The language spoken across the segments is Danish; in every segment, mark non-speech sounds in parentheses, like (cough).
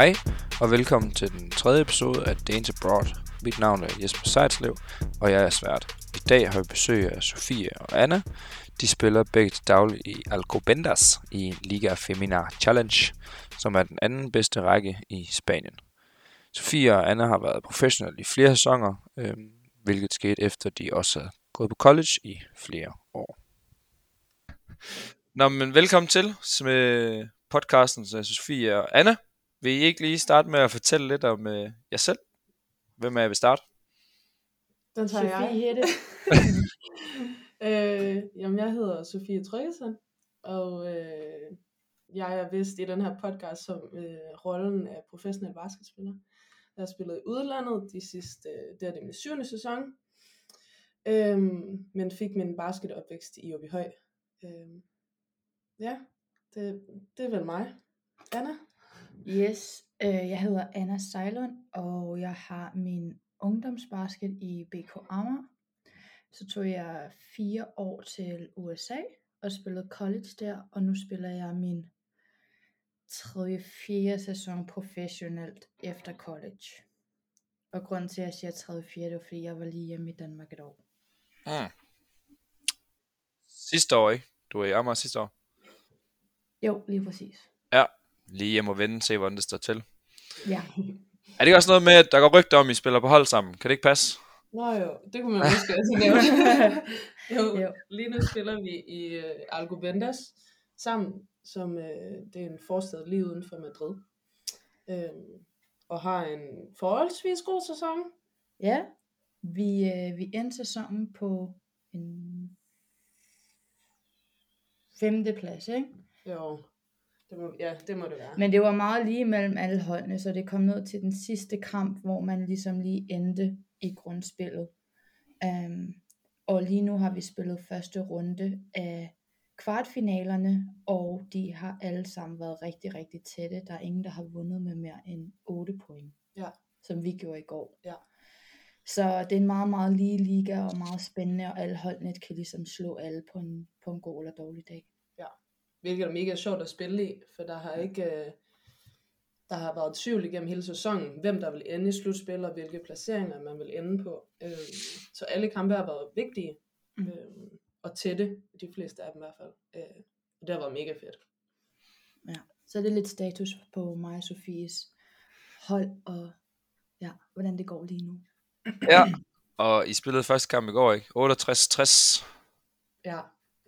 Hej, og velkommen til den tredje episode af Danes Abroad. Mit navn er Jesper Sejtslev, og jeg er svært. I dag har vi besøg af Sofie og Anna. De spiller begge til daglig i Alcobendas i Liga Femina Challenge, som er den anden bedste række i Spanien. Sofie og Anna har været professionelle i flere sæsoner, øh, hvilket skete efter de også havde gået på college i flere år. Nå, men velkommen til med podcasten så Sofie og Anna. Vil I ikke lige starte med at fortælle lidt om øh, jer selv? Hvem er jeg vil starte? Den tager Sofie jeg. Hette. (laughs) øh, jamen, jeg hedder Sofie Tryggesen, og øh, jeg er vist i den her podcast som øh, rollen af professionel basketspiller. Jeg har spillet i udlandet de sidste, øh, det er det min syvende sæson, øh, men fik min basketopvækst i Åbyhøj. Øh, ja, det, det er vel mig. Anna? Yes, øh, jeg hedder Anna Sejlund, og jeg har min ungdomsbasket i BK Amager. Så tog jeg fire år til USA og spillede college der, og nu spiller jeg min tredje, fjerde sæson professionelt efter college. Og grunden til, at jeg siger tredje, fjerde, det var, fordi jeg var lige hjemme i Danmark et år. Mm. Sidste år, ikke? Du var i Amager sidste år. Jo, lige præcis. Lige hjem og vende, se hvordan det står til. Ja, Er det ikke også noget med, at der går rygter om, at I spiller på hold sammen? Kan det ikke passe? Nå jo, det kunne man måske også nævne. (laughs) jo, Jo. lige nu spiller vi i uh, Alcobendas sammen, som uh, det er en forstad lige uden for Madrid. Uh, og har en forholdsvis god sæson. Ja, vi, øh, vi endte sæsonen på en femte plads, ikke? Jo, det må, ja, det må det være. Men det var meget lige mellem alle holdene, så det kom ned til den sidste kamp, hvor man ligesom lige endte i grundspillet. Um, og lige nu har vi spillet første runde af kvartfinalerne, og de har alle sammen været rigtig, rigtig tætte. Der er ingen, der har vundet med mere end 8 point, Ja. som vi gjorde i går. Ja. Så det er en meget, meget lige liga og meget spændende, og alle holdene kan ligesom slå alle på en, på en god eller dårlig dag. Hvilket er mega sjovt at spille i, for der har ikke... Uh, der har været tvivl igennem hele sæsonen, hvem der vil ende i slutspil, og hvilke placeringer man vil ende på. Uh, så alle kampe har været vigtige, Mm. uh, og tætte, de fleste af dem i hvert fald. Uh, og det har været mega fedt. Ja. Så det er lidt status på mig og Sofies hold, og ja, hvordan det går lige nu. Ja. Og I spillede første kamp i går, ikke? 68-60. Ja,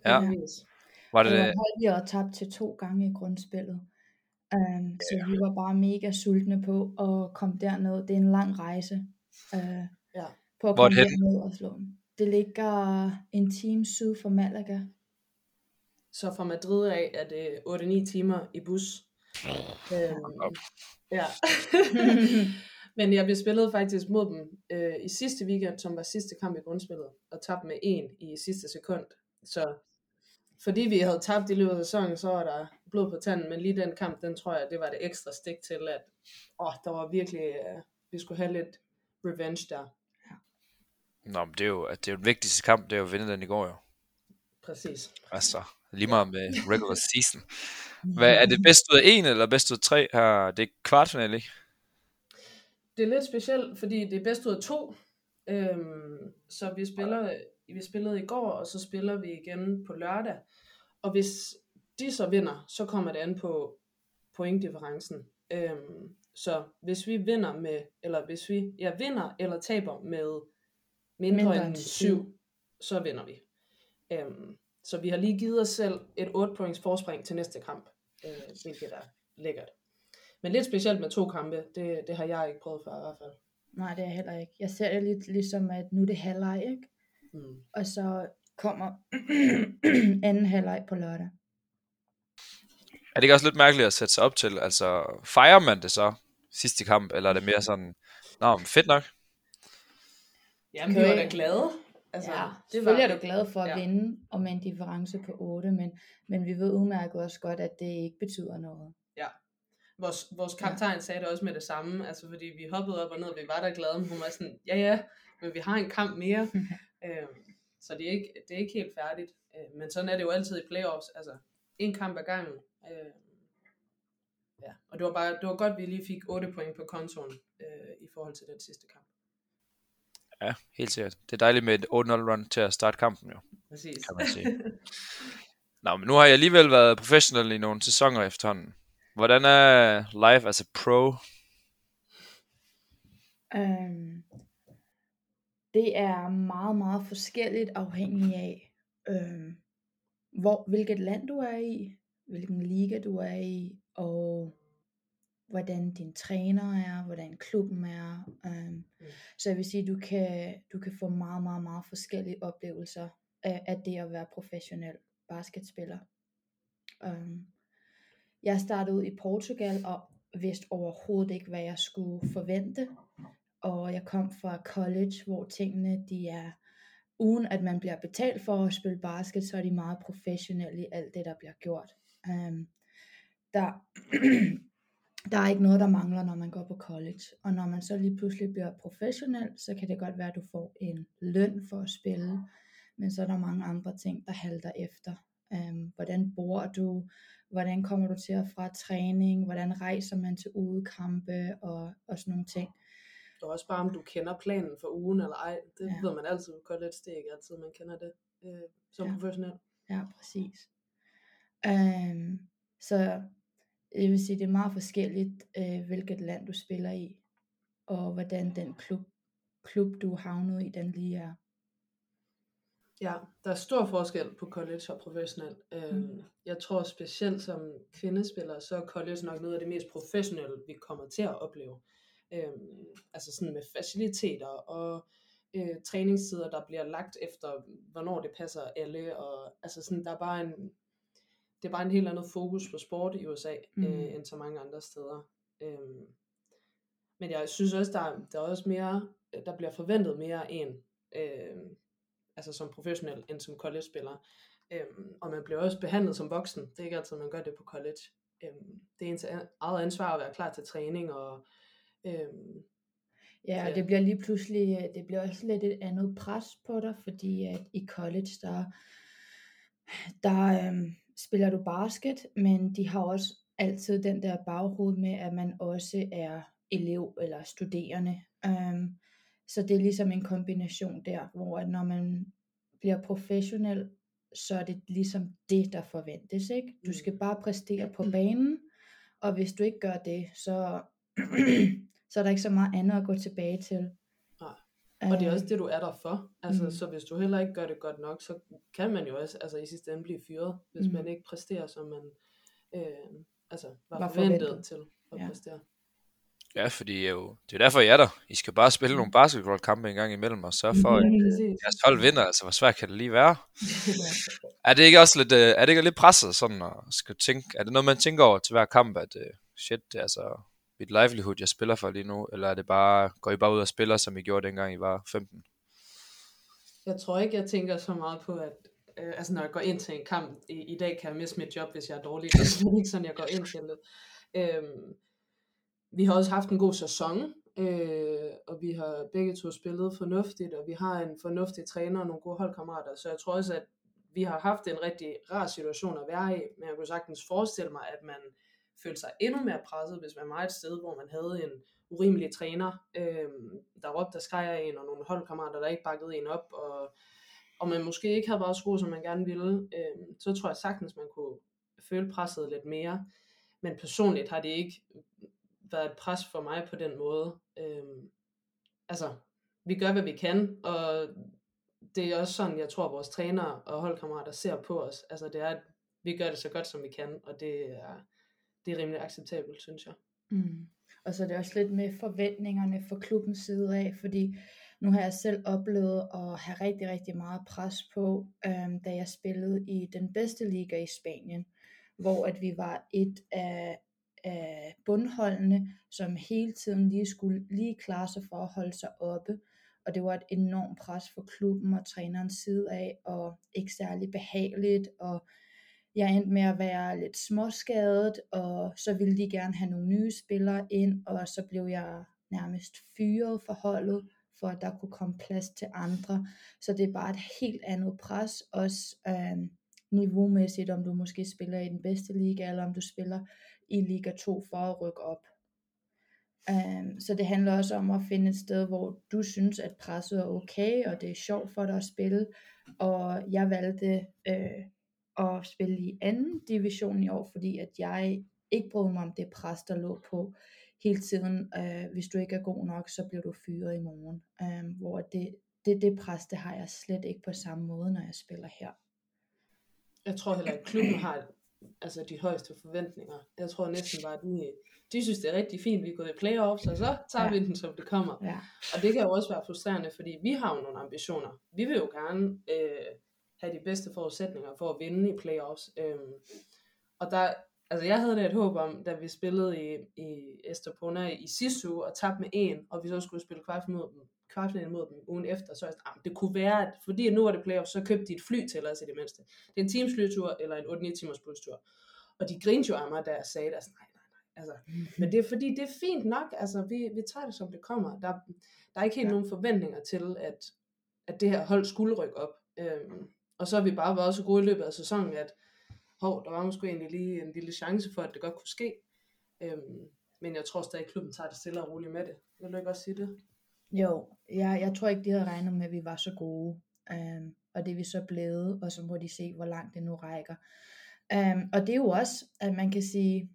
Ja. Var Det det var det? hold, vi har tabt til to gange i grundspillet. Um, så vi var bare mega sultne på at komme derned. Det er en lang rejse uh, Ja. på at Hvor komme det derned og slå dem. Det ligger en time syd for Malaga. Så fra Madrid af er det 8-9 timer i bus. Øhm, ja. (laughs) Men jeg blev spillet faktisk mod dem øh, i sidste weekend, som var sidste kamp i grundspillet, og tabte med en i sidste sekund. Så fordi vi havde tabt i løbet af sæsonen, så var der blod på tanden, men lige den kamp, den tror jeg, det var det ekstra stik til, at åh, der var virkelig, øh, vi skulle have lidt revenge der. Nå, men det er jo, at det er jo den vigtigste kamp, det er jo at vinde den i går, jo. Præcis. Altså, lige meget med (laughs) regular season. Hvad, er det bedst ud af en, eller bedst ud af tre her? Det er kvartfinale, ikke? Det er lidt specielt, fordi det er bedst ud af to. Øhm, så vi spiller, vi spillede i går, og så spiller vi igen på lørdag. Og hvis de så vinder, så kommer det an på pointdifferencen. Øhm, så hvis vi vinder med, eller hvis vi ja, vinder eller taber med mindre, Mindre end end syv. 7, så vinder vi. Øhm, så vi har lige givet os selv et 8 points forspring til næste kamp, øh, hvilket er lækkert. Men lidt specielt med to kampe, det, det har jeg ikke prøvet før i hvert fald. Nej, det er jeg heller ikke. Jeg ser det lidt ligesom, at nu er det halvleg, ikke? Mm. Og så kommer (clears throat) anden halvleg på lørdag. Er det ikke også lidt mærkeligt at sætte sig op til? Altså, fejrer man det så sidste kamp, eller er det mere sådan, nå, men fedt nok? Jamen, vi var da glade. Altså, ja, det selvfølgelig er vi. du glad for at Ja. ja. vinde, og med en difference på 8, men, men vi ved udmærket også godt, at det ikke betyder noget. Vores, vores kaptajn sagde det også med det samme, altså fordi vi hoppede op og ned, og vi var der glade, men hun var sådan, ja ja, men vi har en kamp mere. (laughs) øhm, så det er, ikke, det er ikke helt færdigt. Øh, men sådan er det jo altid i playoffs, altså en kamp ad gangen. Øh, ja. Og det var bare det var godt, at vi lige fik 8 point på kontoen øh, i forhold til den sidste kamp. Ja, helt sikkert. Det er dejligt med et 8-0 run til at starte kampen jo, Præcis. kan man sige. Nå, men nu har jeg alligevel været professionel i nogle sæsoner efterhånden. Hvordan er life as a pro? Øhm, det er meget, meget forskelligt afhængig af, øhm, hvor, hvilket land du er i, hvilken liga du er i, og hvordan din træner er, hvordan klubben er. Øhm, Mm. Så jeg vil sige, du kan, du kan få meget, meget, meget forskellige oplevelser af, af det at være professionel basketspiller. Øhm, jeg startede ud i Portugal og vidste overhovedet ikke, hvad jeg skulle forvente. Og jeg kom fra college, hvor tingene de er, uden at man bliver betalt for at spille basket, så er de meget professionelle i alt det, der bliver gjort. Um, der, (clears throat) der er ikke noget, der mangler, når man går på college. Og når man så lige pludselig bliver professionel, så kan det godt være, at du får en løn for at spille. Men så er der mange andre ting, der halter efter. Um, hvordan bor du? Hvordan kommer du til og fra træning? Hvordan rejser man til udekampe? Og, og sådan nogle ting. Og også bare, om du kender planen for ugen eller ej. Det Ja. ved man altid. Det er ikke altid, man kender det øh, som Ja. professionel. Ja, præcis. Um, så jeg vil sige, det er meget forskelligt, øh, hvilket land du spiller i, og hvordan den klub, klub du havnet i, den lige er. Ja, der er stor forskel på college og professionel. Øhm, Mm. Jeg tror specielt som kvindespiller, så er college nok noget af det mest professionelle, vi kommer til at opleve. Øhm, altså sådan med faciliteter og øh, træningstider, der bliver lagt efter, hvornår det passer alle. Og, altså sådan, der er bare en, det er bare en helt andet fokus på sport i USA, mm. Mm. øh, end så mange andre steder. Øhm, men jeg synes også, der, er- der er også mere, der bliver forventet mere af en. Øh, altså som professionel, end som college-spiller. Øhm, og man bliver også behandlet som voksen. Det er ikke altid, man gør det på college. Øhm, det er ens eget ansvar at være klar til træning, og øhm, Ja, og det bliver lige pludselig, øh, det bliver også lidt et andet pres på dig, fordi at i college, der, der øhm, spiller du basket, men de har også altid den der baghoved med, at man også er elev eller studerende. Øhm, så det er ligesom en kombination der, hvor at når man bliver professionel, så er det ligesom det, der forventes. Ikke? Du Mm. skal bare præstere på banen, og hvis du ikke gør det, så, så er der ikke så meget andet at gå tilbage til. Nej. og det er også det, du er der for. Altså, Mhm. Så hvis du heller ikke gør det godt nok, så kan man jo også altså, i sidste ende blive fyret, hvis Mhm. man ikke præsterer, som man øh, altså, var, Var forventet, forventet. til at Ja. præstere. Ja, fordi er jo, det er derfor, I er der. I skal bare spille nogle basketballkampe en gang imellem, og sørge for, at (laughs) jeres hold vinder. Altså, hvor svært kan det lige være? (laughs) Er det ikke også lidt, øh, er det ikke lidt presset sådan at skal tænke, er det noget, man tænker over til hver kamp, at øh, shit, det altså mit livelihood, jeg spiller for lige nu, eller er det bare, går I bare ud og spiller, som I gjorde dengang I var 15? Jeg tror ikke, jeg tænker så meget på, at øh, altså når jeg går ind til en kamp, i, i dag kan jeg miste mit job, hvis jeg er dårlig. Det er ikke sådan, jeg går ind til det. Øhm, vi har også haft en god sæson, øh, og vi har begge to spillet fornuftigt, og vi har en fornuftig træner og nogle gode holdkammerater, så jeg tror også, at vi har haft en rigtig rar situation at være i, men jeg kunne sagtens forestille mig, at man følte sig endnu mere presset, hvis man var et sted, hvor man havde en urimelig træner, øh, der råbte og skreg af en, og nogle holdkammerater, der ikke bakkede en op, og, og man måske ikke havde været så god, som man gerne ville, øh, så tror jeg sagtens, man kunne føle presset lidt mere. Men personligt har det ikke været et pres for mig på den måde. Øh, altså, vi gør, hvad vi kan, og det er også sådan, jeg tror, vores trænere og holdkammerater ser på os. Altså, det er, at vi gør det så godt, som vi kan, og det er, det er rimelig acceptabelt, synes jeg. Mm. Og så er det også lidt med forventningerne fra klubbens side af, fordi nu har jeg selv oplevet at have rigtig, rigtig meget pres på, øhm, da jeg spillede i den bedste liga i Spanien, hvor at vi var et af, af bundholdene, som hele tiden lige skulle lige klare sig for at holde sig oppe. Og det var et enormt pres for klubben og trænerens side af, og ikke særlig behageligt, og jeg endte med at være lidt småskadet, og så ville de gerne have nogle nye spillere ind, og så blev jeg nærmest fyret for holdet, for at der kunne komme plads til andre. Så det er bare et helt andet pres, også øh, niveaumæssigt, om du måske spiller i den bedste liga, eller om du spiller i Liga 2 for at rykke op. Um, så det handler også om at finde et sted, hvor du synes, at presset er okay, og det er sjovt for dig at spille. Og jeg valgte øh, at spille i anden division i år, fordi at jeg ikke brød mig om det pres, der lå på hele tiden. Øh, hvis du ikke er god nok, så bliver du fyret i morgen. Øh, hvor det, det, det pres, det har jeg slet ikke på samme måde, når jeg spiller her. Jeg tror heller ikke, klubben har altså de højeste forventninger. Jeg tror næsten bare, at de, de synes, det er rigtig fint, vi er gået i playoffs, og så tager ja. vi den, som det kommer. Ja. Og det kan jo også være frustrerende, fordi vi har jo nogle ambitioner. Vi vil jo gerne øh, have de bedste forudsætninger for at vinde i playoffs. Øhm, og der, altså jeg havde da et håb om, da vi spillede i, i Estepona i sidste uge, og tabte med en, og vi så skulle spille kvartfinal mod dem, kvartfinal mod dem ugen efter, så jeg, ah, det kunne være, at fordi nu er det playoffs, så købte de et fly til os i det mindste. Det er en teamsflytur eller en 8-9 timers bustur. Og de grinte jo af mig, da jeg sagde det, nej, nej, nej. Altså, men det er fordi, det er fint nok, altså vi, vi tager det som det kommer. Der, der er ikke helt ja. nogen forventninger til, at, at det her hold skulle rykke op. Øhm, og så har vi bare været så gode i løbet af sæsonen, at hov, der var måske egentlig lige en lille chance for, at det godt kunne ske. Øhm, men jeg tror stadig, at klubben tager det stille og roligt med det. Vil du ikke også sige det? Jo, jeg, jeg tror ikke, de havde regnet med, at vi var så gode. Øhm, og det er vi så blevet, og så må de se, hvor langt det nu rækker. Øhm, og det er jo også, at man kan sige,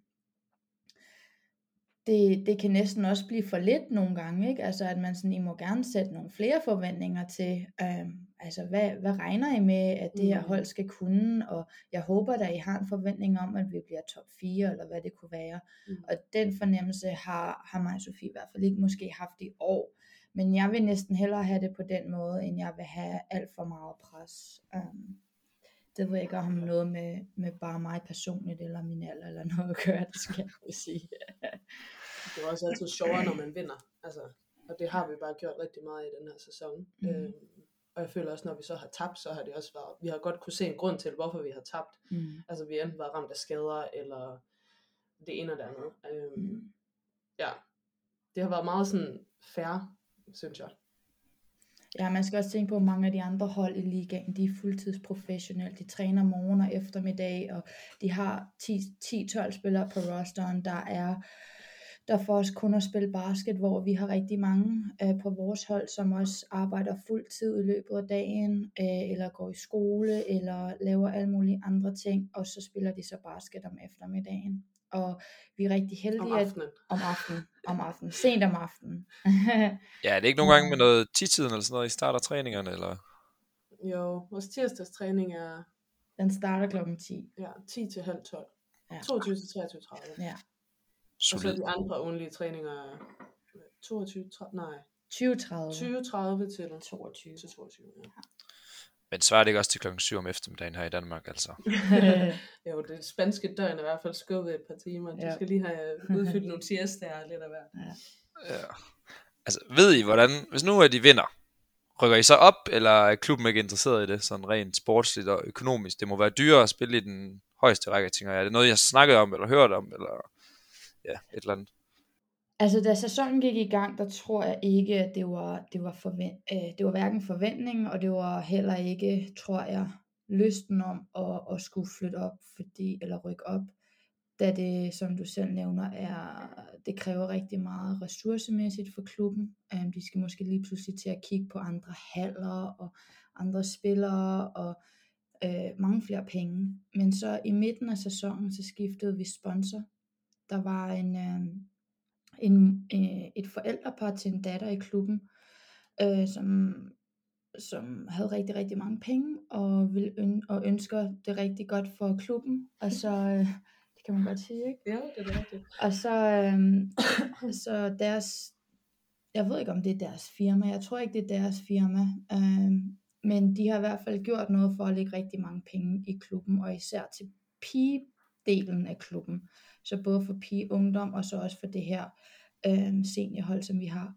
det, det kan næsten også blive for lidt nogle gange, ikke? Altså at man sådan, I må gerne sætte nogle flere forventninger til, øhm, altså hvad, hvad regner I med, at det her mm. hold skal kunne, og jeg håber da, I har en forventning om, at vi bliver top 4, eller hvad det kunne være. Mm. Og den fornemmelse har, har mig og Sofie i hvert fald ikke måske haft i år, men jeg vil næsten hellere have det på den måde, end jeg vil have alt for meget pres. Um, det ved jeg ikke om noget med, med bare mig personligt, eller min alder, eller noget at gøre, det skal jeg sige. det er også altid sjovere, når man vinder. Altså, og det har vi bare gjort rigtig meget i den her sæson. Mm. Øhm, og jeg føler også, når vi så har tabt, så har det også været, vi har godt kunne se en grund til, hvorfor vi har tabt. Mm. Altså vi har enten været ramt af skader, eller det ene og det andet. Øhm, mm. Ja, det har været meget sådan fair, synes jeg. Ja, man skal også tænke på, at mange af de andre hold i ligaen, de er fuldtidsprofessionelle. De træner morgen og eftermiddag, og de har 10-12 spillere på rosteren, der er der får os kun at spille basket, hvor vi har rigtig mange øh, på vores hold, som også arbejder fuld tid i løbet af dagen, øh, eller går i skole, eller laver alle mulige andre ting, og så spiller de så basket om eftermiddagen. Og vi er rigtig heldige. Om aftenen. At, om aftenen. Om aftenen. Sent om aftenen. (laughs) ja, er det ikke nogle gange med noget tidtiden eller sådan noget, I starter træningerne, eller? Jo, vores tirsdagstræning er... Den starter klokken 10. Ja, 10 til halv 12. Ja. 22 til 23.30. Ja. Solid. Og så de andre onlige træninger 22, 30, nej. 2030. 2030 til 22. Til 22 ja. Men svarer det ikke også til klokken 7 om eftermiddagen her i Danmark, altså? (laughs) jo, det spanske døgn er i hvert fald skubbet et par timer. Du ja. skal lige have (laughs) udfyldt nogle siestaer lidt af hvert. Ja. ja. Altså, ved I, hvordan, hvis nu er de vinder, rykker I så op, eller er klubben ikke interesseret i det, sådan rent sportsligt og økonomisk? Det må være dyrere at spille i den højeste række, tænker jeg. Er det noget, jeg har snakket om, eller hørt om, eller ja, et eller andet? Altså da sæsonen gik i gang, der tror jeg ikke, at det var, det var, forvent, øh, det var hverken forventningen, og det var heller ikke, tror jeg, lysten om at, at skulle flytte op, fordi, eller rykke op, da det, som du selv nævner, er, det kræver rigtig meget ressourcemæssigt for klubben. Um, de skal måske lige pludselig til at kigge på andre haller og andre spillere og øh, mange flere penge. Men så i midten af sæsonen, så skiftede vi sponsor. Der var en, øh, en, øh, et forældrepar til en datter i klubben, øh, som, som havde rigtig, rigtig mange penge, og, vil øn- og ønsker det rigtig godt for klubben. Og så, (laughs) øh, det kan man godt sige, ikke? Ja, det er rigtigt. Og så, øh, så deres, jeg ved ikke om det er deres firma, jeg tror ikke det er deres firma, øh, men de har i hvert fald gjort noget for at lægge rigtig mange penge i klubben, og især til pigedelen af klubben. Så både for pige ungdom og så også for det her øh, seniorhold, som vi har.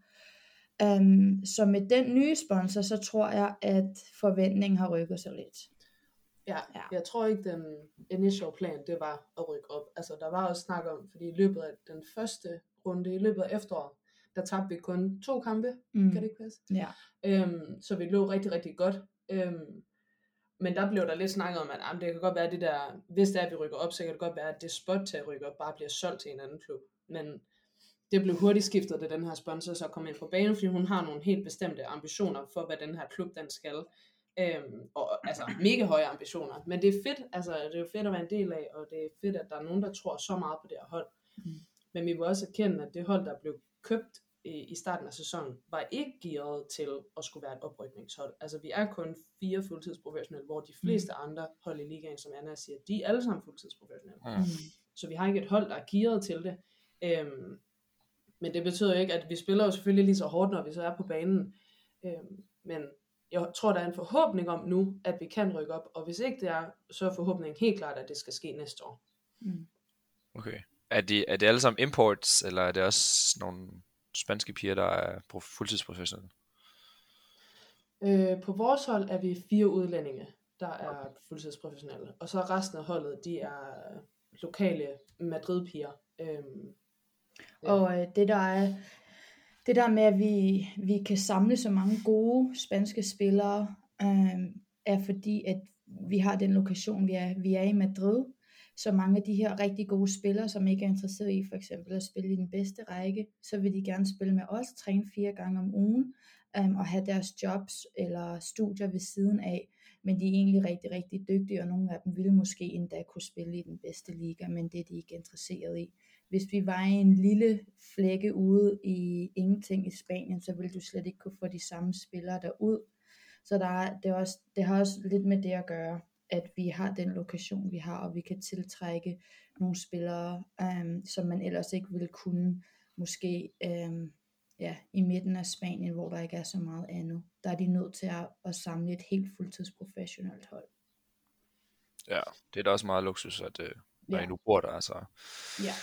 Um, så med den nye sponsor, så tror jeg, at forventningen har rykket sig lidt. Ja, ja, jeg tror ikke, den initial plan, det var at rykke op. Altså, der var også snak om, fordi i løbet af den første runde, i løbet af efteråret, der tabte vi kun to kampe, mm. kan det ikke passe? Ja. Um, så vi lå rigtig, rigtig godt. Um, Men der blev der lidt snakket om, at jamen, det kan godt være, at det der, hvis det er, at vi rykker op, så kan det godt være, at det spot til at rykke op bare bliver solgt til en anden klub. Men det blev hurtigt skiftet, da den her sponsor så kom ind på banen, fordi hun har nogle helt bestemte ambitioner for, hvad den her klub den skal. Øhm, og altså mega høje ambitioner. Men det er fedt, altså det er jo fedt at være en del af, og det er fedt, at der er nogen, der tror så meget på det her hold. Mm. Men vi må også erkende, at det hold, der blev købt i, i starten af sæsonen, var ikke gearet til at skulle være et oprykningshold. Altså vi er kun fire fuldtidsprofessionelle, hvor de fleste mm. andre hold i ligaen, som Anna siger, de er alle sammen fuldtidsprofessionelle. Mm. Så vi har ikke et hold, der er gearet til det. Øhm, men det betyder jo ikke, at vi spiller jo selvfølgelig lige så hårdt, når vi så er på banen. Øhm, men jeg tror, der er en forhåbning om nu, at vi kan rykke op. Og hvis ikke det er, så er forhåbningen helt klart, at det skal ske næste år. Mm. Okay. Er det, er det alle sammen imports, eller er det også nogle spanske piger, der er fuldtidsprofessionelle? Øh, på vores hold er vi fire udlændinge, der er fuldtidsprofessionelle. Og så resten af holdet, de er lokale Madrid-piger. Øhm, ja. Og øh, det der er det der med, at vi, vi kan samle så mange gode spanske spillere, øh, er fordi, at vi har den lokation, vi er, vi er i Madrid. Så mange af de her rigtig gode spillere, som ikke er interesseret i for eksempel at spille i den bedste række, så vil de gerne spille med os, træne fire gange om ugen, øhm, og have deres jobs eller studier ved siden af. Men de er egentlig rigtig, rigtig dygtige, og nogle af dem ville måske endda kunne spille i den bedste liga, men det er de ikke interesseret i hvis vi var i en lille flække ude i ingenting i Spanien, så ville du slet ikke kunne få de samme spillere derud. Så der det, er også, det har også lidt med det at gøre, at vi har den lokation, vi har, og vi kan tiltrække nogle spillere, øhm, som man ellers ikke ville kunne, måske øhm, ja, i midten af Spanien, hvor der ikke er så meget andet. Der er de nødt til at, at samle et helt fuldtidsprofessionelt hold. Ja, det er da også meget luksus, at øh, når ja. I nu bor der, altså. Ja.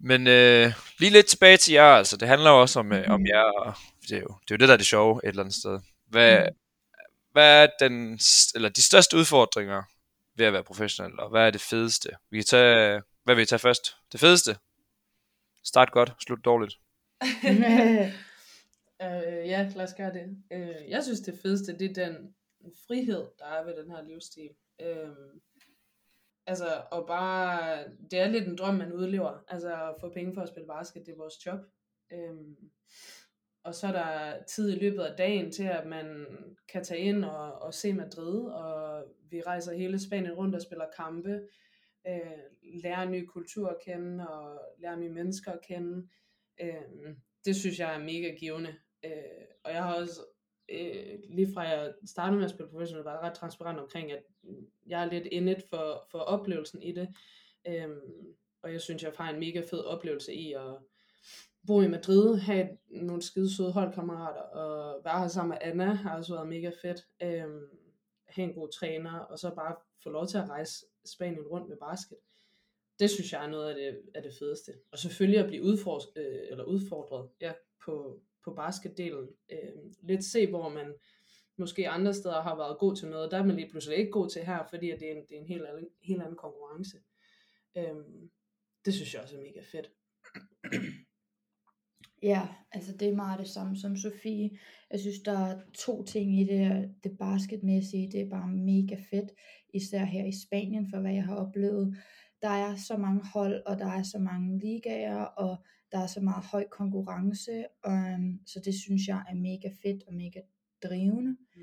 Men øh, lige lidt tilbage til jer, altså. Det handler jo også om, øh, om jer, og det er, jo, det er jo det, der er det sjove et eller andet sted. Hvad, mm hvad er den, eller de største udfordringer ved at være professionel, og hvad er det fedeste? Vi kan tage, hvad vil I tage først? Det fedeste? Start godt, slut dårligt. (laughs) øh, ja, lad os gøre det. Øh, jeg synes, det fedeste, det er den frihed, der er ved den her livsstil. Øh, Altså, og bare, det er lidt en drøm, man udlever. Altså, at få penge for at spille basket, det er vores job. Øh, og så er der tid i løbet af dagen til, at man kan tage ind og, og se Madrid, og vi rejser hele Spanien rundt og spiller kampe, øh, lærer ny kultur at kende, og lærer nye mennesker at kende. Øh, det synes jeg er mega givende. Øh, og jeg har også øh, lige fra jeg startede med at spille professionelt, var ret transparent omkring, at jeg er lidt indet for, for oplevelsen i det. Øh, og jeg synes, jeg har en mega fed oplevelse i at bo i Madrid, have nogle skide søde holdkammerater, og være her sammen med Anna har også været mega fedt. Øhm, have en god træner, og så bare få lov til at rejse Spanien rundt med basket. Det synes jeg er noget af det, af det fedeste. Og selvfølgelig at blive udfordret, øh, eller udfordret ja, på, på basketdelen. Øh, lidt se, hvor man måske andre steder har været god til noget, der er man lige pludselig ikke god til her, fordi det er en, det er en helt, anden, helt anden konkurrence. Øh, det synes jeg også er mega fedt. Ja, altså det er meget det samme som Sofie. Jeg synes, der er to ting i det, det basketmæssige. Det er bare mega fedt, især her i Spanien, for hvad jeg har oplevet. Der er så mange hold, og der er så mange ligaer, og der er så meget høj konkurrence, um, så det synes jeg er mega fedt og mega drivende. Mm.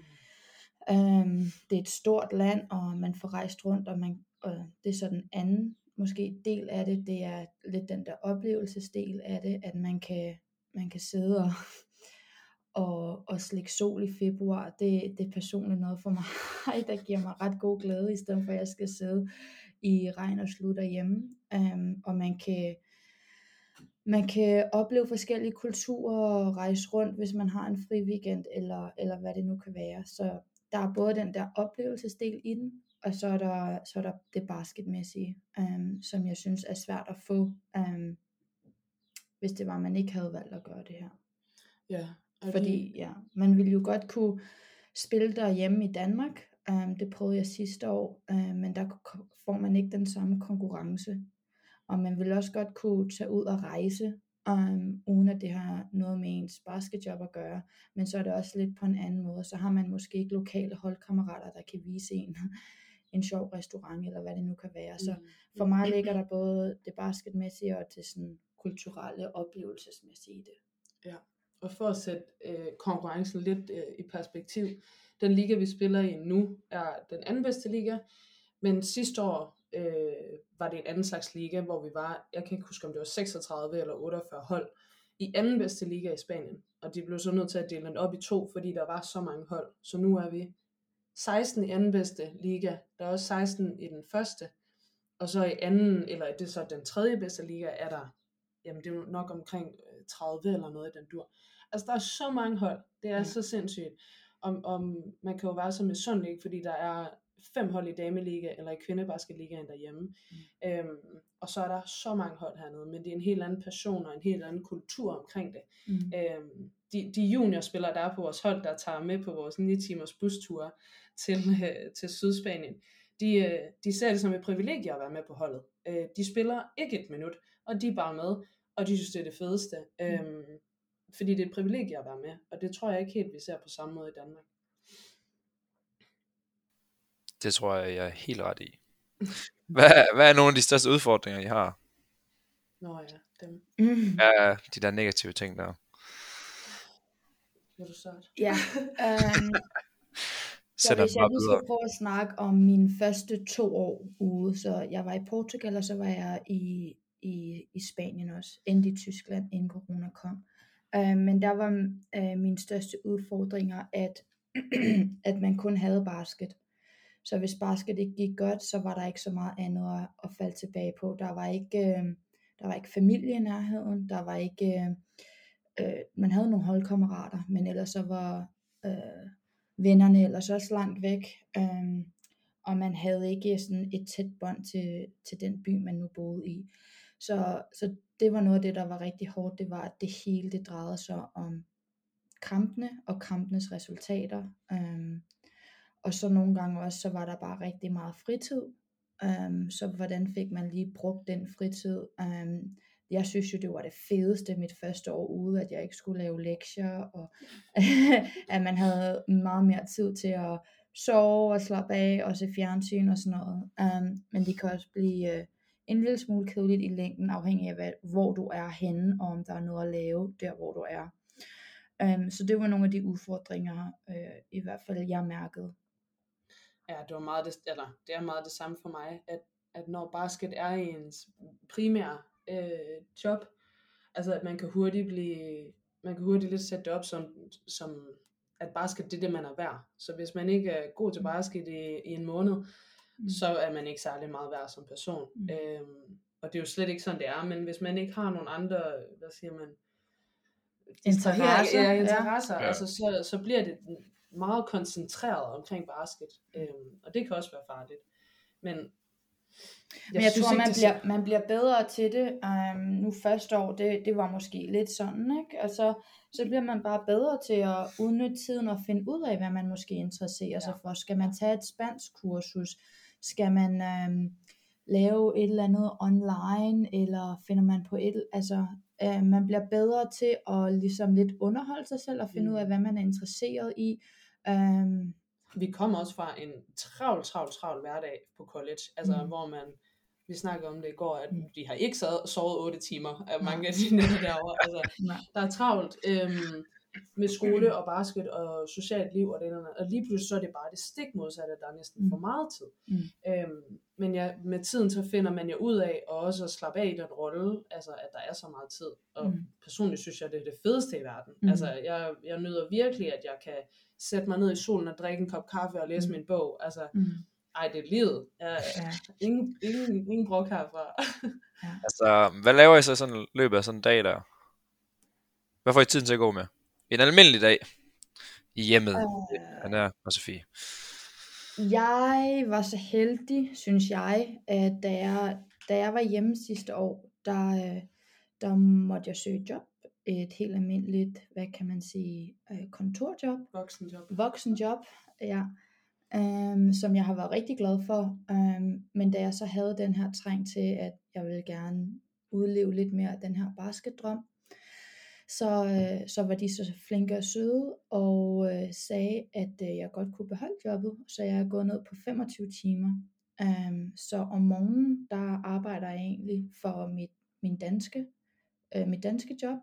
Um, det er et stort land, og man får rejst rundt, og, man, og det er så den anden måske del af det, det er lidt den der oplevelsesdel af det, at man kan, man kan sidde og, (laughs) og, og slikke sol i februar, det, det er personligt noget for mig, (laughs) der giver mig ret god glæde, i stedet for at jeg skal sidde i regn og slut hjemme. Um, øhm, og man kan, man kan opleve forskellige kulturer og rejse rundt, hvis man har en fri weekend, eller, eller hvad det nu kan være. Så der er både den der oplevelsesdel i den, og så er der, så er der det basketmæssige, um, som jeg synes er svært at få, um, hvis det var, man ikke havde valgt at gøre det her. Ja. Okay. Fordi ja, man ville jo godt kunne spille der hjemme i Danmark. Um, det prøvede jeg sidste år, um, men der får man ikke den samme konkurrence. Og man vil også godt kunne tage ud og rejse um, uden at det har noget med ens basketjob at gøre, men så er det også lidt på en anden måde, så har man måske ikke lokale holdkammerater, der kan vise en (laughs) en sjov restaurant, eller hvad det nu kan være. Så Mm. for mig ligger (clears throat) der både det basketmæssige og det sådan kulturelle oplevelsesmæssige i det. Og for at sætte øh, konkurrencen lidt øh, i perspektiv, den liga, vi spiller i nu, er den anden bedste liga, men sidste år øh, var det en anden slags liga, hvor vi var, jeg kan ikke huske, om det var 36 eller 48 hold, i anden bedste liga i Spanien. Og de blev så nødt til at dele den op i to, fordi der var så mange hold. Så nu er vi 16 i anden bedste liga, der er også 16 i den første, og så i anden, eller det er så den tredje bedste liga, er der, jamen det er jo nok omkring øh, 30 eller noget i den dur. Altså der er så mange hold, det er ja. så sindssygt. Om, om man kan jo være så misundelig, ikke? fordi der er fem hold i dameliga, eller i kvindebasketligaen derhjemme. Mm. Øhm, og så er der så mange hold hernede, men det er en helt anden passion og en helt anden kultur omkring det. Mm. Øhm, de, de juniorspillere, der er på vores hold, der tager med på vores 9 timers bustur til, øh, til Sydspanien, de, øh, de ser det som et privilegie at være med på holdet. Øh, de spiller ikke et minut, og de er bare med, og de synes, det er det fedeste. Mm. Øhm, fordi det er et privilegie at være med, og det tror jeg ikke helt, vi ser på samme måde i Danmark. Det tror jeg, jeg er helt ret i. (laughs) Hvad, hvad er nogle af de største udfordringer, I har? Nå ja, dem Mm. Er de der negative ting der? vil du starte. Ja, øhm, (laughs) så hvis jeg videre. skal prøve at snakke om mine første to år ude, så jeg var i Portugal, og så var jeg i, i, i Spanien også, end i Tyskland, inden corona kom. Øh, men der var øh, mine største udfordringer, at, (clears throat) at man kun havde basket. Så hvis basket ikke gik godt, så var der ikke så meget andet at, at falde tilbage på. Der var ikke, øh, der var ikke familie i nærheden, der var ikke, øh, øh, man havde nogle holdkammerater, men ellers så var øh, vennerne ellers også langt væk, øh, og man havde ikke sådan et tæt bånd til, til den by, man nu boede i. Så, så det var noget af det, der var rigtig hårdt, det var, at det hele det drejede sig om kampene og kampenes resultater. Øhm, og så nogle gange også, så var der bare rigtig meget fritid. Øhm, så hvordan fik man lige brugt den fritid? Øhm, jeg synes jo, det var det fedeste mit første år ude, at jeg ikke skulle lave lektier, og (laughs) at man havde meget mere tid til at sove og slappe af og se fjernsyn og sådan noget. Um, men det kan også blive uh, en lille smule kedeligt i længden, afhængig af hvad, hvor du er henne, og om der er noget at lave der, hvor du er. Um, så det var nogle af de udfordringer, uh, i hvert fald jeg mærkede. Ja, det var meget det, eller det er meget det samme for mig, at, at når basket er ens primære øh, job, altså at man kan hurtigt blive, man kan hurtigt lidt sætte det op som, som at basket det er det, man er værd. Så hvis man ikke er god til basket i, i en måned, mm. så er man ikke særlig meget værd som person. Mm. Øhm, og det er jo slet ikke sådan, det er, men hvis man ikke har nogle andre, hvad siger man, Interesser, ja, ja. interesser Ja. altså, så, så bliver det meget koncentreret omkring basket. Øhm, og det kan også være farligt. Men Men jeg synes tror, ikke, man det bliver, man bliver bedre til det. Um, nu første år, det, det var måske lidt sådan, ikke? Altså, så bliver man bare bedre til at udnytte tiden og finde ud af, hvad man måske interesserer sig for. Skal man tage et spansk kursus? Skal man um, lave et eller andet online? Eller finder man på et... Altså, uh, man bliver bedre til at ligesom lidt underholde sig selv og finde Mm. ud af, hvad man er interesseret i. Um, vi kommer også fra en travl, travl, travl hverdag på college, altså Mm. hvor man, vi snakkede om det i går, at Mm. de har ikke sad, sovet 8 timer af mange af de nætter derovre. Altså, (laughs) der er travlt øhm, med skole og basket og socialt liv og det der, og lige pludselig så er det bare det stik modsatte, der er næsten Mm. for meget tid. Mm. Øhm, men ja, med tiden så finder man jo ud af, og også at slappe af i den rolle, altså at der er så meget tid. Og Mm. personligt synes jeg, det er det fedeste i verden. Mm. Altså jeg, jeg nyder virkelig, at jeg kan sætte mig ned i solen og drikke en kop kaffe og læse Mm. min bog. Altså, Mm. ej, det er livet. Jeg, Ja. ingen, ingen, ingen brok herfra. Altså, hvad laver I så sådan løbet af sådan en dag der? Hvad får I tiden til at gå med? En almindelig dag i hjemmet, Øh. Anna og Sofie. Jeg var så heldig, synes jeg, at da jeg, da jeg var hjemme sidste år, der, øh, der måtte jeg søge job. Et helt almindeligt, hvad kan man sige, øh, kontorjob, Voksenjob. voksenjob, ja, øhm, som jeg har været rigtig glad for. Øhm, men da jeg så havde den her træng til, at jeg ville gerne udleve lidt mere af den her basketdrøm, så, øh, så var de så flinke og søde og øh, sagde, at øh, jeg godt kunne beholde jobbet, så jeg er gået ned på 25 timer. Um, så om morgenen, der arbejder jeg egentlig for mit, min danske, øh, mit danske job,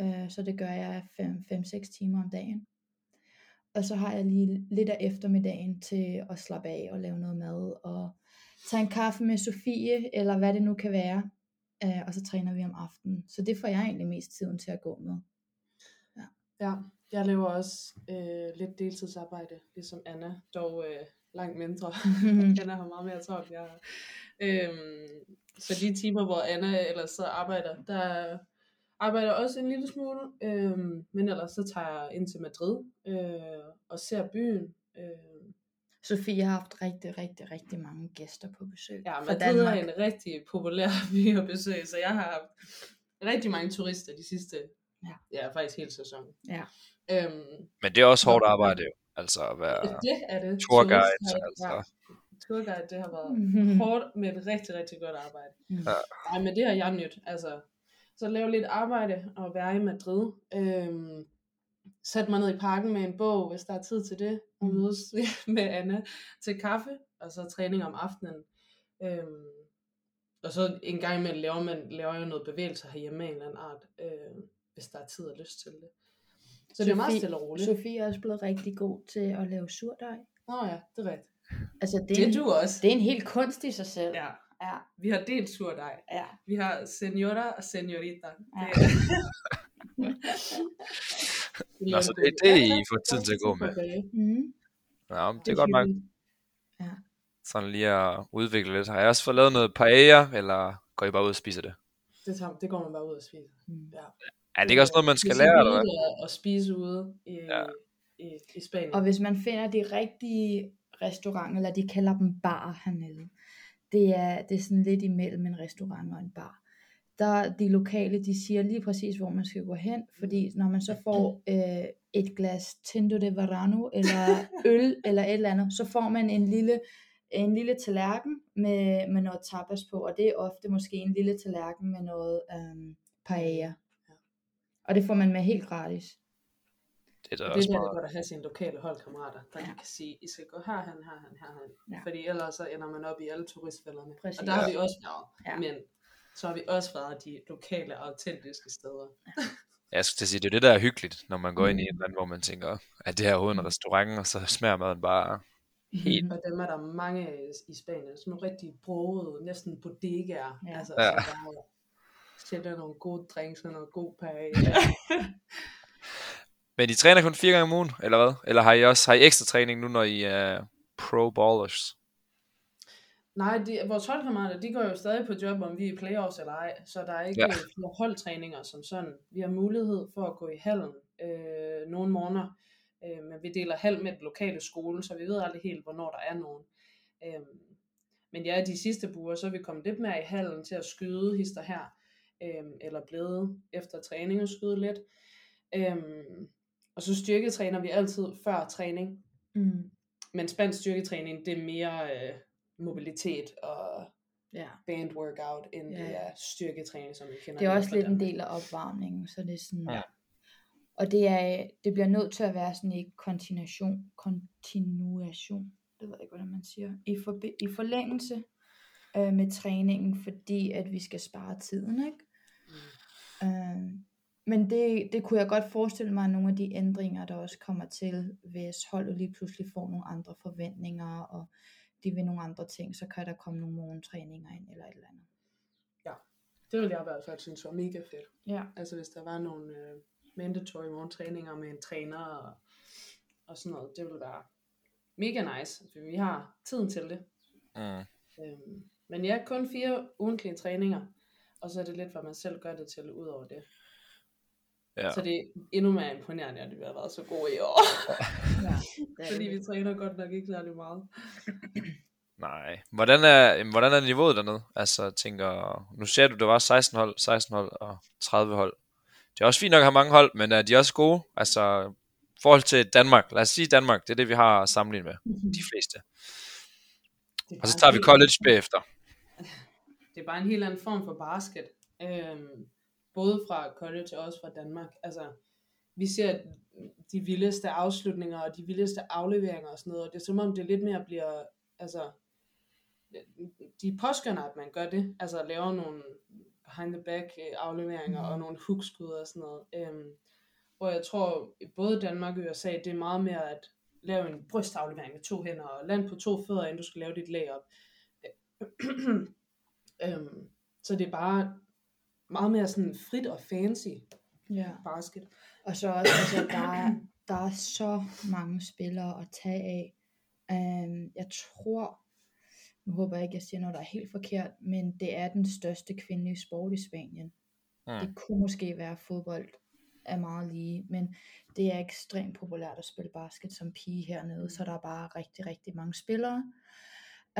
øh, så det gør jeg 5-6 timer om dagen. Og så har jeg lige lidt af eftermiddagen til at slappe af og lave noget mad og tage en kaffe med Sofie, eller hvad det nu kan være. Øh, og så træner vi om aftenen. Så det får jeg egentlig mest tiden til at gå med. Ja, ja jeg laver også øh, lidt deltidsarbejde, ligesom Anna, dog øh, langt mindre. (laughs) Anna har meget mere travlt, jeg øhm, Så de timer, hvor Anna ellers så arbejder, der arbejder også en lille smule, øhm, men ellers så tager jeg ind til Madrid øh, og ser byen. Øh. Sofie har haft rigtig, rigtig, rigtig mange gæster på besøg. Ja, Madrid Danmark. er en rigtig populær (laughs) by at besøge, så jeg har haft rigtig mange turister de sidste, ja, ja faktisk hele sæsonen. Ja. Øhm, men det er også hårdt arbejde jo, altså at være det er det. tourguide. Altså. Ja tourguide, det har været mm-hmm. (laughs) hårdt, men et rigtig, rigtig godt arbejde. Mm. Ja. Ej, men det har jeg nyt. Altså, så lave lidt arbejde og være i Madrid. Øhm, sætte mig ned i parken med en bog, hvis der er tid til det, og mm. mødes (laughs) med Anna til kaffe, og så træning om aftenen. Øhm, og så en gang imellem laver, man, laver jeg noget bevægelse herhjemme af en eller anden art, øh, hvis der er tid og lyst til det. Så Sofie, det er meget stille og roligt. Sofie er også blevet rigtig god til at lave surdej. Nå ja, det er rigtigt. Altså, det, det er en, du også. Det er en helt kunst i sig selv. Ja. Ja. Vi har delt surdej. Ja. Vi har senora og senorita. Ja. (laughs) Nå, så det er det, I får tid til at gå med. Mm. Ja, det er godt nok. Ja. Sådan lige at udvikle lidt. Har jeg også fået lavet noget paella, eller går I bare ud og spiser det? Det, tager, det går man bare ud og spiser. Mm. Ja. Ja, det er også noget, man skal lære, eller hvad? At spise ude i, ja. i, i Spanien. Og hvis man finder de rigtige restauranter, eller de kalder dem bar hernede, det er, det er sådan lidt imellem en restaurant og en bar. Der de lokale, de siger lige præcis, hvor man skal gå hen, fordi når man så får øh, et glas Tinto de Verano, eller øl, (laughs) eller et eller andet, så får man en lille, en lille tallerken med, med noget tapas på, og det er ofte måske en lille tallerken med noget øh, paella. Og det får man med helt gratis. Det er, det er der, godt at have sine lokale holdkammerater, der ja. kan sige, I skal gå herhen, herhen, herhen. Ja. Fordi ellers så ender man op i alle turistfælderne. Præcis. Og der har vi også været. Ja. Men så har vi også været de lokale, autentiske steder. Ja. Jeg skulle til sige, det er det, der er hyggeligt, når man går mm. ind i et land, hvor man tænker, at det her er en mm. restaurant, og så smager maden bare helt. Og dem er der mange i Spanien, sådan nogle rigtig brogede, næsten bodegaer. Ja. Altså, ja. så der sætter nogle gode drinks og noget god page. (laughs) Men I træner kun fire gange om ugen, eller hvad? Eller har I også har I ekstra træning nu, når I er pro ballers? Nej, de, vores holdkammerater, de går jo stadig på job, om vi er i playoffs eller ej, så der er ikke ja. flere holdtræninger som sådan. Vi har mulighed for at gå i hallen øh, nogle måneder, øh, men vi deler halv med den lokale skole, så vi ved aldrig helt, hvornår der er nogen. Øh, men ja, de sidste uger, så er vi kommet lidt mere i hallen til at skyde hister her, øh, eller blevet efter træning og skyde lidt. Øh, og så styrketræner vi altid før træning. Mm. Men spansk styrketræning, det er mere øh, mobilitet og ja. band workout, end ja. det er styrketræning, som vi kender. Det er også lidt en del af opvarmningen, så det er sådan... Ja. Og det, er, det bliver nødt til at være sådan i kontinuation, kontinuation, det ved jeg ikke, hvordan man siger, i, for, i forlængelse øh, med træningen, fordi at vi skal spare tiden, ikke? Mm. Øh, men det, det kunne jeg godt forestille mig, nogle af de ændringer, der også kommer til, hvis holdet lige pludselig får nogle andre forventninger, og de vil nogle andre ting, så kan der komme nogle morgentræninger ind, eller et eller andet. Ja, det ville jeg i hvert fald synes var mega fedt. Ja. Altså hvis der var nogle uh, mandatory morgentræninger med en træner, og, og sådan noget, det ville være mega nice, for vi har tiden til det. Mm. Øhm, men ja, kun fire ugentlige træninger, og så er det lidt, hvad man selv gør det til, ud over det. Ja. Så det er endnu mere imponerende, at vi har været så gode i år. (laughs) ja, (laughs) Fordi vi træner godt nok ikke særlig meget. (clears throat) Nej. Hvordan er, hvordan er niveauet dernede? Altså, tænker, nu ser du, der var 16 hold, 16 hold og 30 hold. Det er også fint nok at have mange hold, men er de også gode? Altså, i forhold til Danmark, lad os sige Danmark, det er det, vi har at sammenligne med, mm-hmm. de fleste. Og så tager vi college bagefter. (laughs) Det er bare en helt anden form for basket. Øhm, både fra college og også fra Danmark. Altså, vi ser de vildeste afslutninger og de vildeste afleveringer og sådan noget, og det er som om det lidt mere bliver, altså, de påskynder, at man gør det, altså laver nogle behind the back øh, afleveringer mm. og nogle hookskud og sådan noget. Øhm, hvor jeg tror, både Danmark og USA, det er meget mere at lave en brystaflevering med to hænder og land på to fødder, inden du skal lave dit lag op. (clears throat) øhm, så det er bare meget mere sådan frit og fancy Ja. basket. Og så også, altså, der, er, der er så mange spillere at tage af. Um, jeg tror, nu håber jeg ikke, jeg siger noget, der er helt forkert, men det er den største kvindelige sport i Spanien. Mm. Det kunne måske være fodbold er meget lige, men det er ekstremt populært at spille basket som pige hernede, så der er bare rigtig, rigtig mange spillere.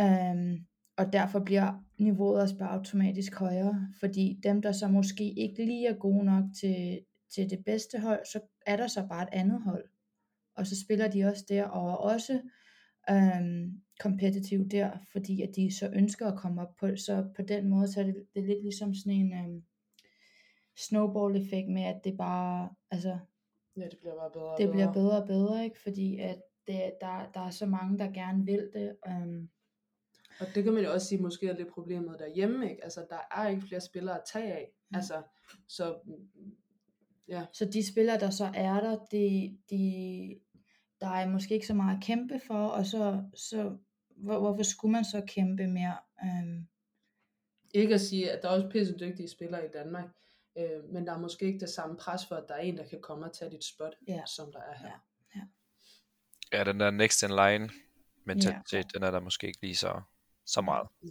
Um, og derfor bliver niveauet også bare automatisk højere, fordi dem, der så måske ikke lige er gode nok til, til det bedste hold, så er der så bare et andet hold. Og så spiller de også der, og er også øhm, competitive der, fordi at de så ønsker at komme op på, så på den måde, så er det, det er lidt ligesom sådan en øhm, snowball-effekt med, at det bare, altså, Ja, det bliver bare bedre og det bedre. bliver bedre og bedre, ikke? Fordi at det, der, der er så mange, der gerne vil det. Øhm, Og det kan man jo også sige, måske er lidt problemet derhjemme, ikke? Altså, der er ikke flere spillere at tage af. Mm. Altså, så ja, Så de spillere, der så er der, de, de, der er måske ikke så meget at kæmpe for, og så, så hvor, hvorfor skulle man så kæmpe mere? Øhm, ikke at sige, at der er også pisse dygtige spillere i Danmark, øh, men der er måske ikke det samme pres for, at der er en, der kan komme og tage dit spot, Ja. som der er her. Ja. Ja, den der next in line mentalitet, ja. den er der måske ikke lige så, så meget. Ja.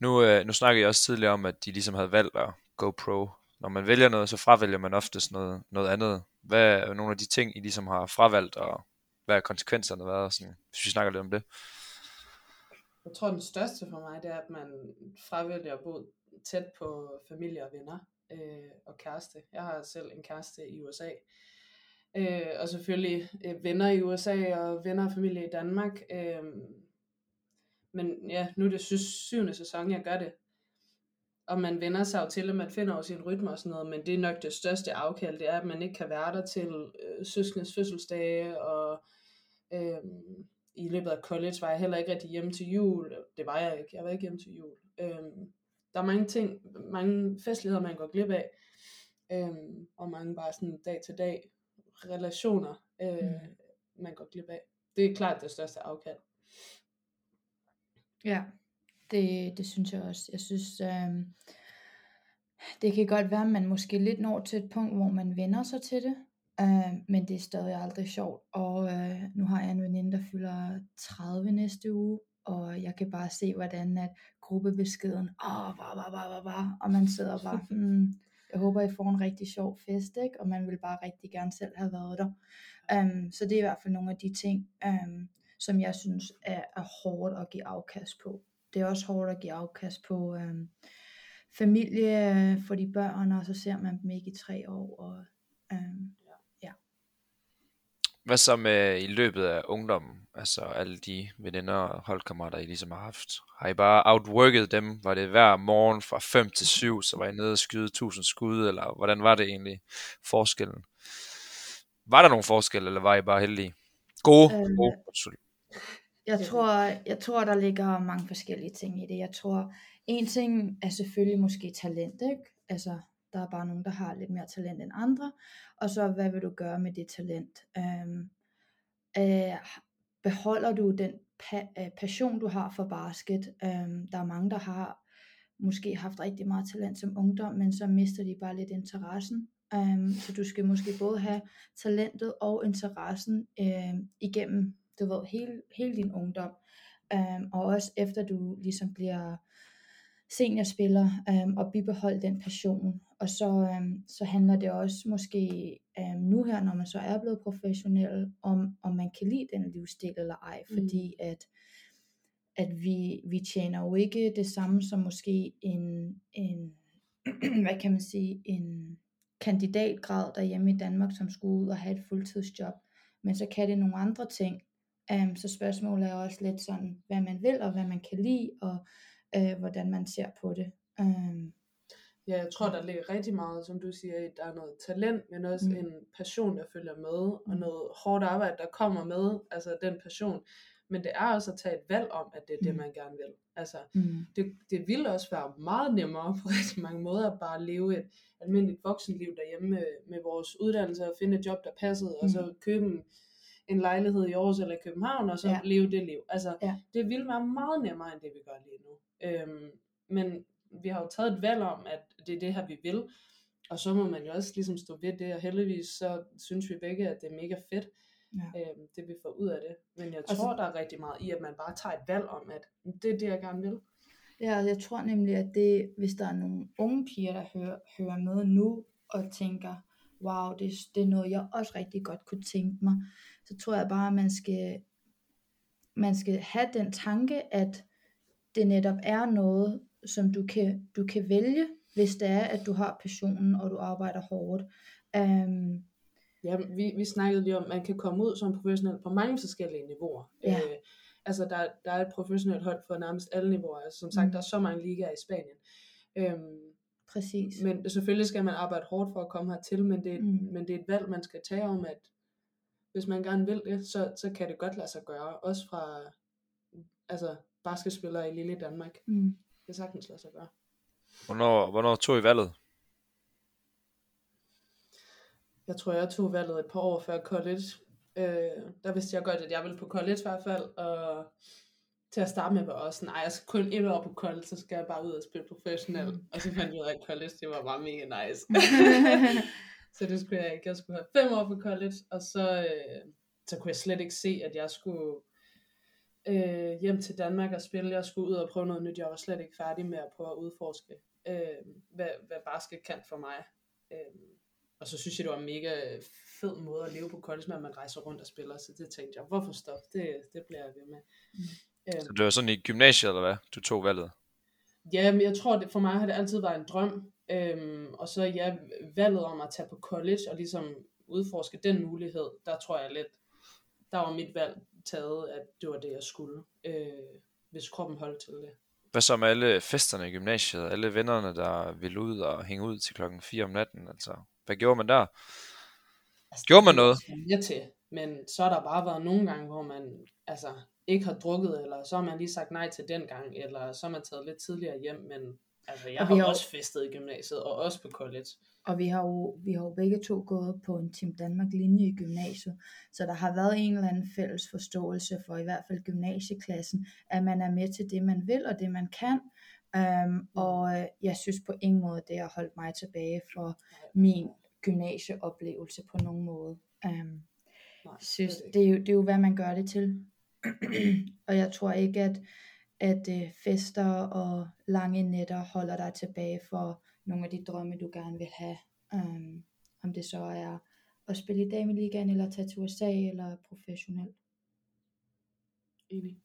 Nu, øh, nu snakkede jeg også tidligere om, at de ligesom havde valgt at go pro. Når man vælger noget, så fravælger man oftest noget, noget andet. Hvad er nogle af de ting, I ligesom har fravalgt, og hvad er konsekvenserne været? Sådan, hvis vi snakker lidt om det. Jeg tror, den største for mig, det er, at man fravælger at bo tæt på familie og venner øh, og kæreste. Jeg har selv en kæreste i USA. Øh, og selvfølgelig øh, venner i USA og venner og familie i Danmark. Øh, men ja, nu er det syvende sæson, jeg gør det. Og man vender sig jo til, at man finder jo sin rytme og sådan noget, men det er nok det største afkald, det er, at man ikke kan være der til øh, søskendes fødselsdage, og øh, i løbet af college var jeg heller ikke rigtig hjemme til jul. Det var jeg ikke. Jeg var ikke hjemme til jul. Øhm, der er mange ting, mange festligheder, man går glip af. Øhm, og mange bare sådan dag til dag relationer, øh, mm. man går glip af. Det er klart det største afkald. ja, det, det synes jeg også. Jeg synes, øhm, det kan godt være, at man måske lidt når til et punkt, hvor man vender sig til det. Øh, men det er stadig aldrig sjovt. Og øh, nu har jeg en veninde, der fylder 30 næste uge, og jeg kan bare se, hvordan at gruppebeskeden, åh, var, var, var, var, var, og man sidder bare, (laughs) hmm, jeg håber, I får en rigtig sjov fest, ikke? og man vil bare rigtig gerne selv have været der. Um, så det er i hvert fald nogle af de ting, um, som jeg synes er, er hårdt at give afkast på. Det er også hårdt at give afkast på um, familie for de børn, og så ser man dem ikke i tre år. Og, um, Hvad så med i løbet af ungdommen? Altså alle de veninder og holdkammerater, I ligesom har haft. Har I bare outworket dem? Var det hver morgen fra 5 til 7, så var I nede og skyde 1000 skud, eller hvordan var det egentlig forskellen? Var der nogen forskel, eller var I bare heldige? Gode, Øh, gode. undskyld. Jeg tror, jeg tror, der ligger mange forskellige ting i det. Jeg tror, en ting er selvfølgelig måske talent, ikke? Altså, der er bare nogen, der har lidt mere talent end andre. Og så, hvad vil du gøre med det talent? Øhm, øh, beholder du den pa- øh, passion, du har for basket? Øhm, der er mange, der har måske haft rigtig meget talent som ungdom, men så mister de bare lidt interessen. Um, så du skal måske både have talentet og interessen um, igennem du ved, hele, hele din ungdom. Um, og også efter du ligesom bliver seniorspiller um, og bibeholde den passion. Og så, um, så handler det også måske um, nu her, når man så er blevet professionel, om, om man kan lide den livsstil eller ej. Mm. Fordi at at vi, vi tjener jo ikke det samme som måske en, en (clears throat) hvad kan man sige, en kandidatgrad derhjemme i Danmark, som skulle ud og have et fuldtidsjob. Men så kan det nogle andre ting. Um, så spørgsmålet er også lidt sådan, hvad man vil, og hvad man kan lide, og uh, hvordan man ser på det. Um, Ja, jeg tror, der ligger rigtig meget, som du siger, i, der er noget talent, men også Mm. mm. en passion, der følger med, og Mm. noget hårdt arbejde, der kommer med, altså den passion. Men det er også at tage et valg om, at det er det, Mm. man gerne vil. Altså, Mm. det, det ville også være meget nemmere (laughs) på rigtig mange måder at bare leve et almindeligt voksenliv derhjemme med, med vores uddannelse og finde et job, der passede, og så købe en, en lejlighed i Aarhus eller i København, og så Ja. leve det liv. Altså, Ja. det ville være meget nemmere, end det vi gør lige nu. Øhm, men vi har jo taget et valg om, at det er det her, vi vil, og så må man jo også ligesom stå ved det, og heldigvis så synes vi begge, at det er mega fedt, Ja. øhm, det vi får ud af det. Men jeg så- tror, der er rigtig meget i, at man bare tager et valg om, at det er det, jeg gerne vil. Ja, og jeg tror nemlig, at det, hvis der er nogle unge piger, der hører, hører med nu, og tænker, wow, det, det er noget, jeg også rigtig godt kunne tænke mig, så tror jeg bare, at man skal, man skal have den tanke, at det netop er noget, som du kan, du kan vælge, hvis det er, at du har passionen, og du arbejder hårdt. Um, Ja, vi, vi snakkede lige om, at man kan komme ud som professionel på mange forskellige niveauer. Ja. Øh, altså, der, der er et professionelt hold for nærmest alle niveauer. Altså, som sagt, Mm. der er så mange ligaer i Spanien. Øhm, præcis. men selvfølgelig skal man arbejde hårdt for at komme hertil, men det, mm. men det er et valg, man skal tage om, at hvis man gerne vil det, så, så kan det godt lade sig gøre. Også fra altså, basketspillere i lille Danmark. Mm. Det kan sagtens lade sig gøre. Hvornår, hvornår tog I valget? Jeg tror, jeg tog valget et par år før college. Øh, der vidste jeg godt, at jeg ville på college i hvert fald, og til at starte med var også sådan, nej, jeg skal kun et år på college, så skal jeg bare ud og spille professionel. Mm. Og så fandt jeg ud af, at college, det var bare mega nice. (laughs) så det skulle jeg ikke. Jeg skulle have fem år på college, og så, øh, så kunne jeg slet ikke se, at jeg skulle øh, hjem til Danmark og spille. Jeg skulle ud og prøve noget nyt. Jeg var slet ikke færdig med at prøve at udforske, øh, hvad, hvad basket kan for mig. Øh, og så synes jeg, det var en mega fed måde at leve på college med, at man rejser rundt og spiller. Så det tænkte jeg, hvorfor stoppe? Det, det bliver jeg ved med. Mm. Øh, Så det var sådan i gymnasiet, eller hvad? Du tog valget? Ja, men jeg tror, det for mig har det altid været en drøm. Øhm, og så ja, valget om at tage på college og ligesom udforske den mulighed, der tror jeg lidt, der var mit valg taget, at det var det, jeg skulle, øh, hvis kroppen holdt til det. Hvad så med alle festerne i gymnasiet? Alle vennerne, der ville ud og hænge ud til klokken 4 om natten? Altså, hvad gjorde man der? Altså, Gjorde man noget? jeg til, men så har der bare været nogle gange, hvor man altså, ikke har drukket, eller så har man lige sagt nej til den gang, eller så har man taget lidt tidligere hjem, men altså, jeg Og har vi har også festet i gymnasiet, og også på college. Og vi har, jo, vi har jo begge to gået på en Team Danmark linje i gymnasiet, så der har været en eller anden fælles forståelse for i hvert fald gymnasieklassen, at man er med til det, man vil og det, man kan. Um, og øh, jeg synes på ingen måde, det har holdt mig tilbage for min gymnasieoplevelse på nogen måde. Um, Nej, synes, det, er jo, det er jo, hvad man gør det til. (clears throat) og jeg tror ikke, at, at øh, fester og lange nætter holder dig tilbage for nogle af de drømme, du gerne vil have. Um, om det så er at spille i dameligaen, eller tage til USA, eller professionelt. Enig.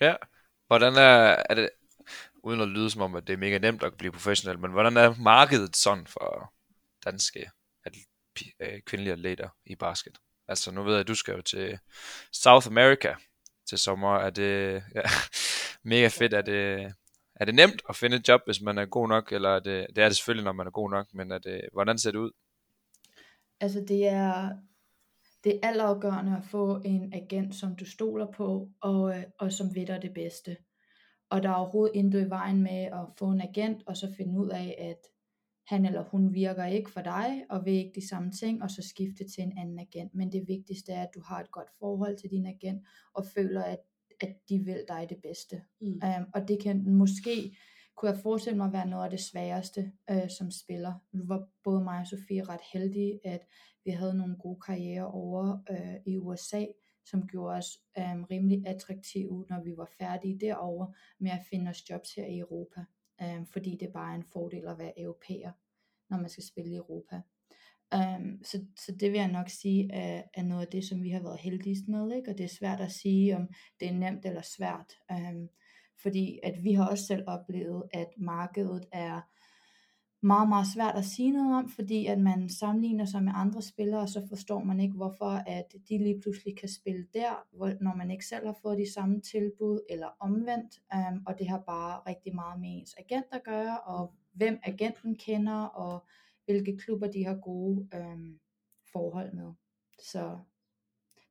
Ja. Hvordan er, er det, uden at lyde som om, at det er mega nemt at blive professionel, men hvordan er markedet sådan for danske pi- øh, kvindelige atleter i basket? Altså nu ved jeg, at du skal jo til South America til sommer. Er det ja, mega fedt? Er øh, det, er det nemt at finde et job, hvis man er god nok? Eller er det, øh, det er det selvfølgelig, når man er god nok, men er det, øh, hvordan ser det ud? Altså det er, det er altafgørende at få en agent, som du stoler på, og, og som ved dig det bedste. Og der er overhovedet intet i vejen med at få en agent, og så finde ud af, at han eller hun virker ikke for dig, og vil ikke de samme ting, og så skifte til en anden agent. Men det vigtigste er, at du har et godt forhold til din agent, og føler, at, at de vil dig det bedste. Mm. Um, og det kan måske, kunne jeg forestille mig, være noget af det sværeste uh, som spiller. Nu var både mig og Sofie ret heldige, at vi havde nogle gode karrierer over uh, i USA, som gjorde os um, rimelig attraktive, når vi var færdige derovre, med at finde os jobs her i Europa. Um, fordi det bare er en fordel at være europæer, når man skal spille i Europa. Um, så, så det vil jeg nok sige er, er noget af det, som vi har været heldigst med, ikke? og det er svært at sige, om det er nemt eller svært, um, fordi at vi har også selv oplevet, at markedet er meget, meget svært at sige noget om, fordi at man sammenligner sig med andre spillere, og så forstår man ikke, hvorfor at de lige pludselig kan spille der, hvor, når man ikke selv har fået de samme tilbud, eller omvendt, um, og det har bare rigtig meget med ens agent at gøre, og hvem agenten kender, og hvilke klubber de har gode øhm, forhold med. Så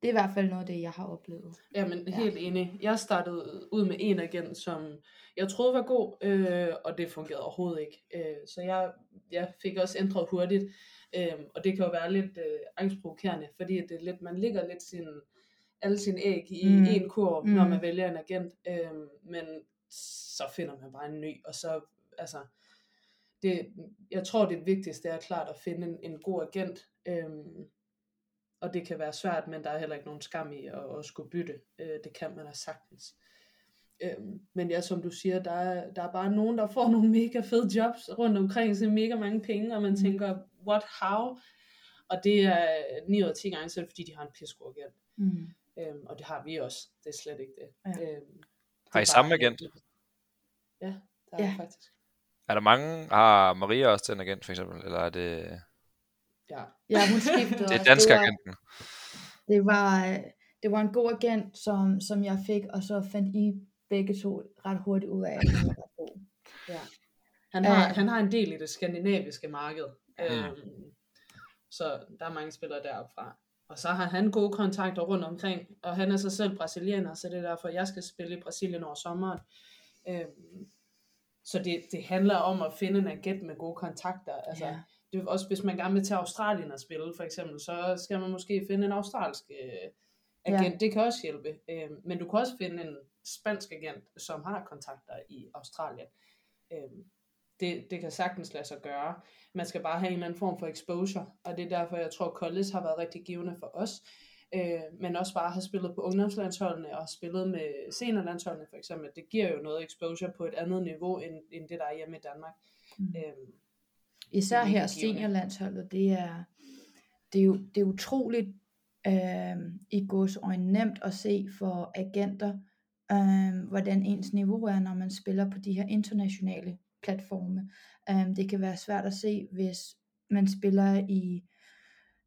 det er i hvert fald noget af det, jeg har oplevet. Jamen, Ja. helt enig. Jeg startede ud med en agent, som jeg troede var god, øh, og det fungerede overhovedet ikke. Øh, så jeg, jeg fik også ændret hurtigt, øh, og det kan jo være lidt øh, angstprovokerende, fordi det er lidt, man ligger lidt sin, alle sine æg i Mm. en kurv, Mm. når man vælger en agent, øh, men så finder man bare en ny, og så, altså, det, jeg tror det vigtigste er klart at finde en, en god agent, øh, og det kan være svært, men der er heller ikke nogen skam i at, at skulle bytte. Øh, det kan man da sagtens. Øhm, men ja, som du siger, der er, der er bare nogen, der får (laughs) nogle mega fede jobs rundt omkring, så mega mange penge, og man tænker, what, how? Og det er 9 ud af 10 gange, så er det fordi, de har en pissegod agent. Mm. Øhm, og det har vi også. Det er slet ikke det. Ja. Øhm, det Har I er samme agent? Ja, der er ja. faktisk. Er der mange, har Maria også den agent for eksempel, eller er det, Ja. Ja, hun skiftede (laughs) det er dansk det var, agenten? det var, øh, det var en god agent, som, som jeg fik, og så fandt I begge to ret hurtigt ud af, at han var god. (laughs) Ja. Han, har, Øh. han har en del i det skandinaviske marked. Mm. Øhm, så der er mange spillere deroppe fra. Og så har han gode kontakter rundt omkring, og han er så selv brasilianer, så det er derfor, jeg skal spille i Brasilien over sommeren. Øhm, så det, det handler om at finde en agent med gode kontakter. Altså, Ja. det er også, hvis man gerne vil til Australien og spille, for eksempel, så skal man måske finde en australsk øh, agent. Ja. Det kan også hjælpe. Øh, men du kan også finde en spansk agent, som har kontakter i Australien. Øh, det, det kan sagtens lade sig gøre. Man skal bare have en eller anden form for exposure, og det er derfor, jeg tror, college har været rigtig givende for os. Øh, men også bare have spillet på ungdomslandsholdene og spillet med seniorlandsholdene for eksempel. Det giver jo noget exposure på et andet niveau, end, end det der er hjemme i Danmark. Mm. Øh, Især her seniorlandsholdet, det er, det er jo det er utroligt øh, i godsøjne nemt at se for agenter, øh, hvordan ens niveau er, når man spiller på de her internationale platforme. Øh, det kan være svært at se, hvis man spiller i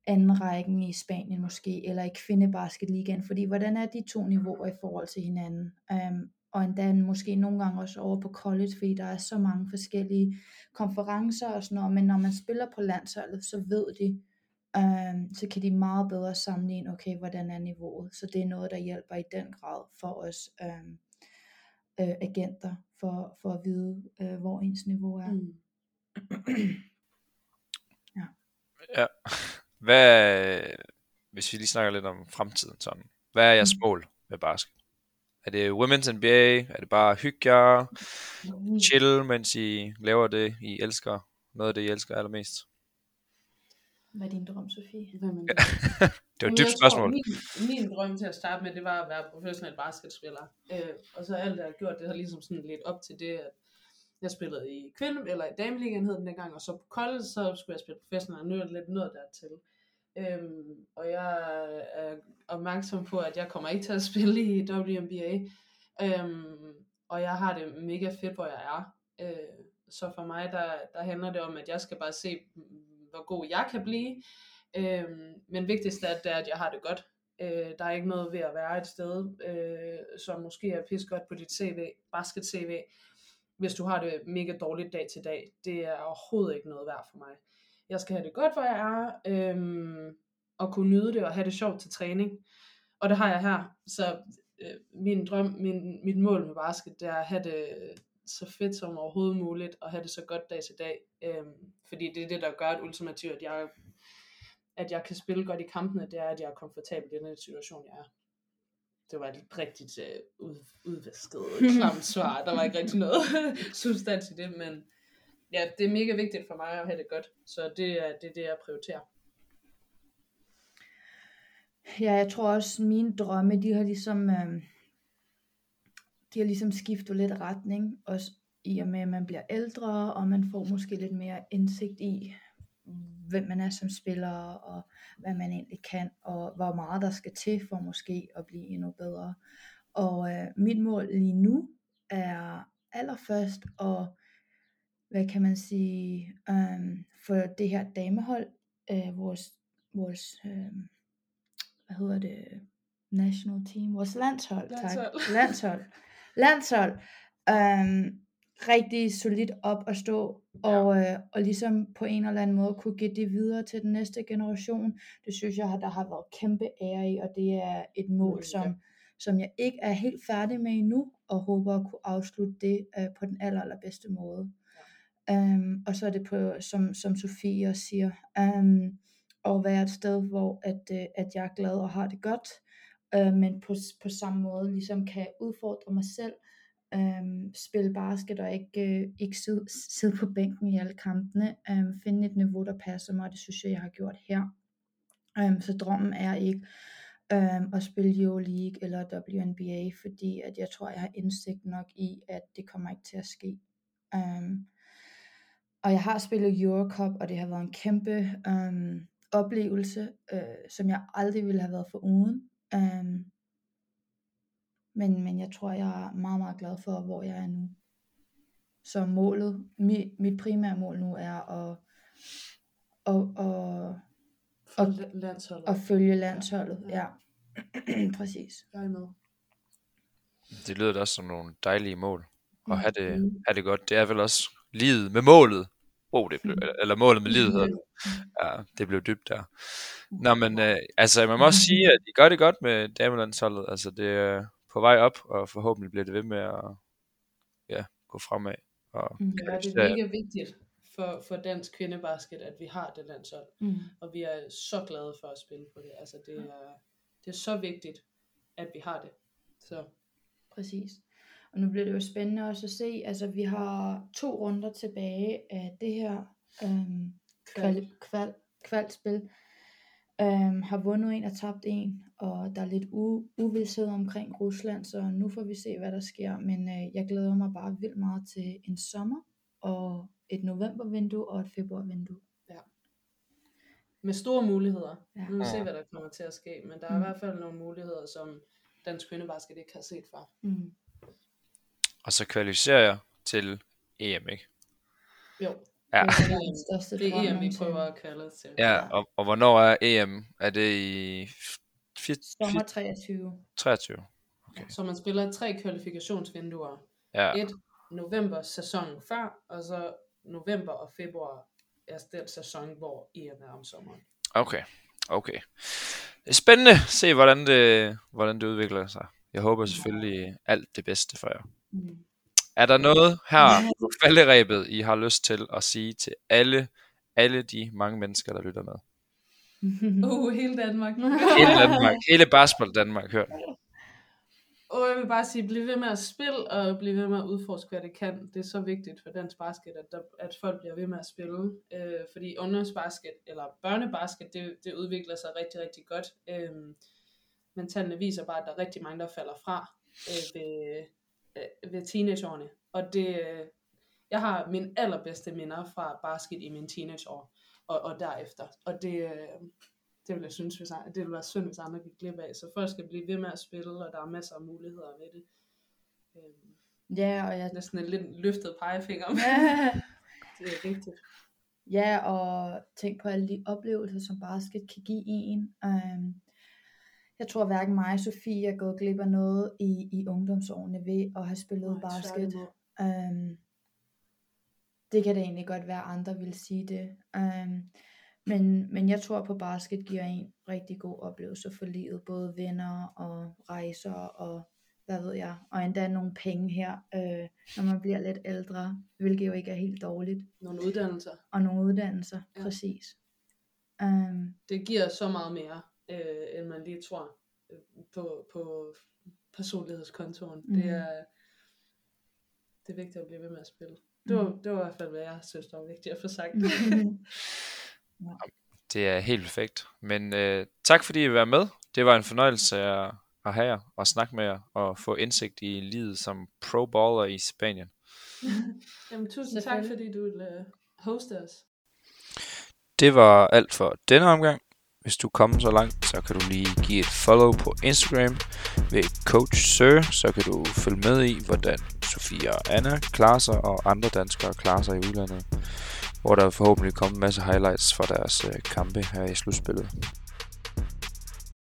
anden rækken i Spanien måske, eller i kvindebasketligaen, fordi hvordan er de to niveauer i forhold til hinanden? Um, og endda måske nogle gange også over på college, fordi der er så mange forskellige konferencer og sådan noget, men når man spiller på landsholdet, så ved de, um, så kan de meget bedre sammenligne, okay, hvordan er niveauet, så det er noget, der hjælper i den grad for os um, uh, agenter, for, for at vide, uh, hvor ens niveau er. mm. Ja. Hvad, hvis vi lige snakker lidt om fremtiden sådan. Hvad er jeres Mm. mål med basket? Er det Women's NBA? Er det bare hygge jer? Chill, mens I laver det, I elsker? Noget af det, I elsker allermest? Hvad er din drøm, Sofie? Er (laughs) det? Var et dybt spørgsmål. Tror, min, min drøm til at starte med, det var at være professionel basketspiller. Øh, og så alt det, jeg har gjort, det har ligesom sådan lidt op til det, at jeg spillede i kvinde, eller i dameligaen hed den dengang, og så på college, så skulle jeg spille professionel, og nu er det lidt nået dertil. Øhm, og jeg er opmærksom på, at jeg kommer ikke til at spille i WNBA. Øhm, og jeg har det mega fedt, hvor jeg er. Øh, så for mig, der, der handler det om, at jeg skal bare se, hvor god jeg kan blive. Øhm, men vigtigst er, det er, at jeg har det godt. Øh, der er ikke noget ved at være et sted, øh, som måske er pis godt på dit CV, basket CV, hvis du har det mega dårligt dag til dag. Det er overhovedet ikke noget værd for mig. Jeg skal have det godt, hvor jeg er, øhm, og kunne nyde det og have det sjovt til træning. Og det har jeg her. Så øh, min drøm, min, mit mål med basket, det er at have det så fedt som overhovedet muligt, og have det så godt dag til dag. Øhm, fordi det er det, der gør det ultimativt, at jeg, at jeg kan spille godt i kampene, det er, at jeg er komfortabel i den situation, jeg er. Det var et rigtigt øh, ud, udvasket, klamt svar. Der var ikke rigtig noget (laughs) substans i det, men ja, det er mega vigtigt for mig at have det godt. Så det er det, er det jeg prioriterer. Ja, jeg tror også, mine drømme, de har ligesom, øh, de har ligesom skiftet lidt retning, også i og med, at man bliver ældre, og man får måske lidt mere indsigt i, hvem man er som spiller, og hvad man egentlig kan, og hvor meget der skal til for måske at blive endnu bedre. Og øh, mit mål lige nu er allerførst at, hvad kan man sige, øh, for det her damehold, øh, vores, vores øh, hvad hedder det, national team, vores landshold, Landshold. tak, (laughs) landshold, landshold, øhm, rigtig solidt op at stå, og, øh, og ligesom på en eller anden måde kunne give det videre til den næste generation. Det synes jeg, der har været kæmpe ære i, og det er et mål, som, ja. som jeg ikke er helt færdig med endnu, og håber at kunne afslutte det øh, på den aller, allerbedste måde. Um, og så er det på, som, som Sofie også siger, um, at være et sted, hvor at, uh, at jeg er glad og har det godt, uh, men på, på samme måde ligesom kan udfordre mig selv, um, spille basket og ikke, uh, ikke sidde, sidde på bænken i alle kampene, um, finde et niveau, der passer mig, og det synes jeg, jeg har gjort her. Um, så drømmen er ikke um, at spille Euroleague eller WNBA, fordi at jeg tror, jeg har indsigt nok i, at det kommer ikke til at ske. Um, og jeg har spillet Eurocup, og det har været en kæmpe um, oplevelse, øh, som jeg aldrig ville have været for uden. Um, men, men jeg tror, jeg er meget, meget glad for, hvor jeg er nu. Så målet, mit, mit primære mål nu er at, at, at, Og- la- landsholdet. at følge landsholdet. Ja. Ja, (clears throat) præcis. Jeg er med. Det lyder da også som nogle dejlige mål. Og have det, Mm. have det godt. Det er vel også livet med målet. Oh, det blev, eller målet med livet hedder det. Ja, det blev dybt der. Nå, men øh, altså, man må også sige, at I gør det godt med damelandsholdet. Altså, det er på vej op, og forhåbentlig bliver det ved med at ja, gå fremad. Og Mm. Ja, det er mega vigtigt for, for dansk kvindebasket, at vi har det landshold. Mm. Og vi er så glade for at spille på det. Altså, det er, det er så vigtigt, at vi har det. Så Præcis. Og nu bliver det jo spændende også at se, altså vi har to runder tilbage af det her øhm, kval, kval, kvalspil. Øhm, har vundet en og tabt en, og der er lidt u, uvidshed omkring Rusland, så nu får vi se, hvad der sker. Men øh, jeg glæder mig bare vildt meget til en sommer, og et novembervindue og et februarvindue. med store muligheder. Ja. Nu vil vi se, Ja. hvad der kommer til at ske. Men der er Mm. i hvert fald nogle muligheder, som dansk kvindebasket ikke har set før. Mm. Og så kvalificerer jeg til EM, ikke? Jo, Ja. Det er den største det er EM, vi prøver at kalde det til. Ja, og, og hvornår er EM? Er det i Sommer 23. 23? Okay. Så man spiller tre kvalifikationsvinduer. Ja, Et november sæsonen før, og så november og februar er den sæson, hvor EM er om sommeren. okay. Okay. Det er spændende at se, hvordan det, hvordan det udvikler sig. Jeg håber selvfølgelig alt det bedste for jer. Er der noget her på falderæbet, I har lyst til at sige til alle, alle de mange mennesker, der lytter med? (laughs) Uh, hele Danmark. Hele Danmark, hele basketball Danmark, hør. Og jeg vil bare sige, bliv ved med at spille, og bliv ved med at udforske, hvad det kan. Det er så vigtigt for dansk basket, at, der, at folk bliver ved med at spille. Øh, fordi ungdomsbasket, eller børnebasket, det, det udvikler sig rigtig, rigtig godt. Øh, men tallene viser bare, at der er rigtig mange, der falder fra øh, ved, øh, ved teenageårene. Og det, øh, jeg har min allerbedste minder fra basket i mine teenageår, og, og derefter. Og det, øh, det vil jeg synes, hvis, det ville være synd, hvis andre gik glip af. Så folk skal blive ved med at spille, og der er masser af muligheder ved det. Øhm, Ja, og jeg... næsten en lidt løftet pegefinger, men (laughs) det er vigtigt. ja, og tænk på alle de oplevelser, som basket kan give en. Um, jeg tror hverken mig og Sofie er gået glip af noget i, i ungdomsårene ved at have spillet Nej, basket. Um, det kan det egentlig godt være, andre vil sige det. Um, men, men jeg tror på, basket giver en rigtig god oplevelse for livet. Både venner og rejser og hvad ved jeg. Og endda nogle penge her, øh, når man bliver lidt ældre. Hvilket jo ikke er helt dårligt. Nogle uddannelser. Og nogle uddannelser, ja. præcis. Um, Det giver så meget mere, øh, end man lige tror øh, på, på personlighedskontoren. Mm. Det Mhm. er det er vigtigt at blive ved med at spille. Det var, det var i hvert fald, hvad jeg synes, der var vigtigt at få sagt. (laughs) Det er helt perfekt. Men øh, tak fordi I var med. Det var en fornøjelse at, at have jer og snakke med jer og få indsigt i livet som pro-baller i Spanien. (laughs) Jamen, tusind tak, fordi du ville øh, hoste os. Det var alt for denne omgang. Hvis du er kommet så langt, så kan du lige give et follow på Instagram ved Coach Sir, så kan du følge med i, hvordan Sofia og Anna klarer sig, og andre danskere klarer sig i udlandet, hvor der forhåbentlig kommer en masse highlights fra deres øh, kampe her i slutspillet.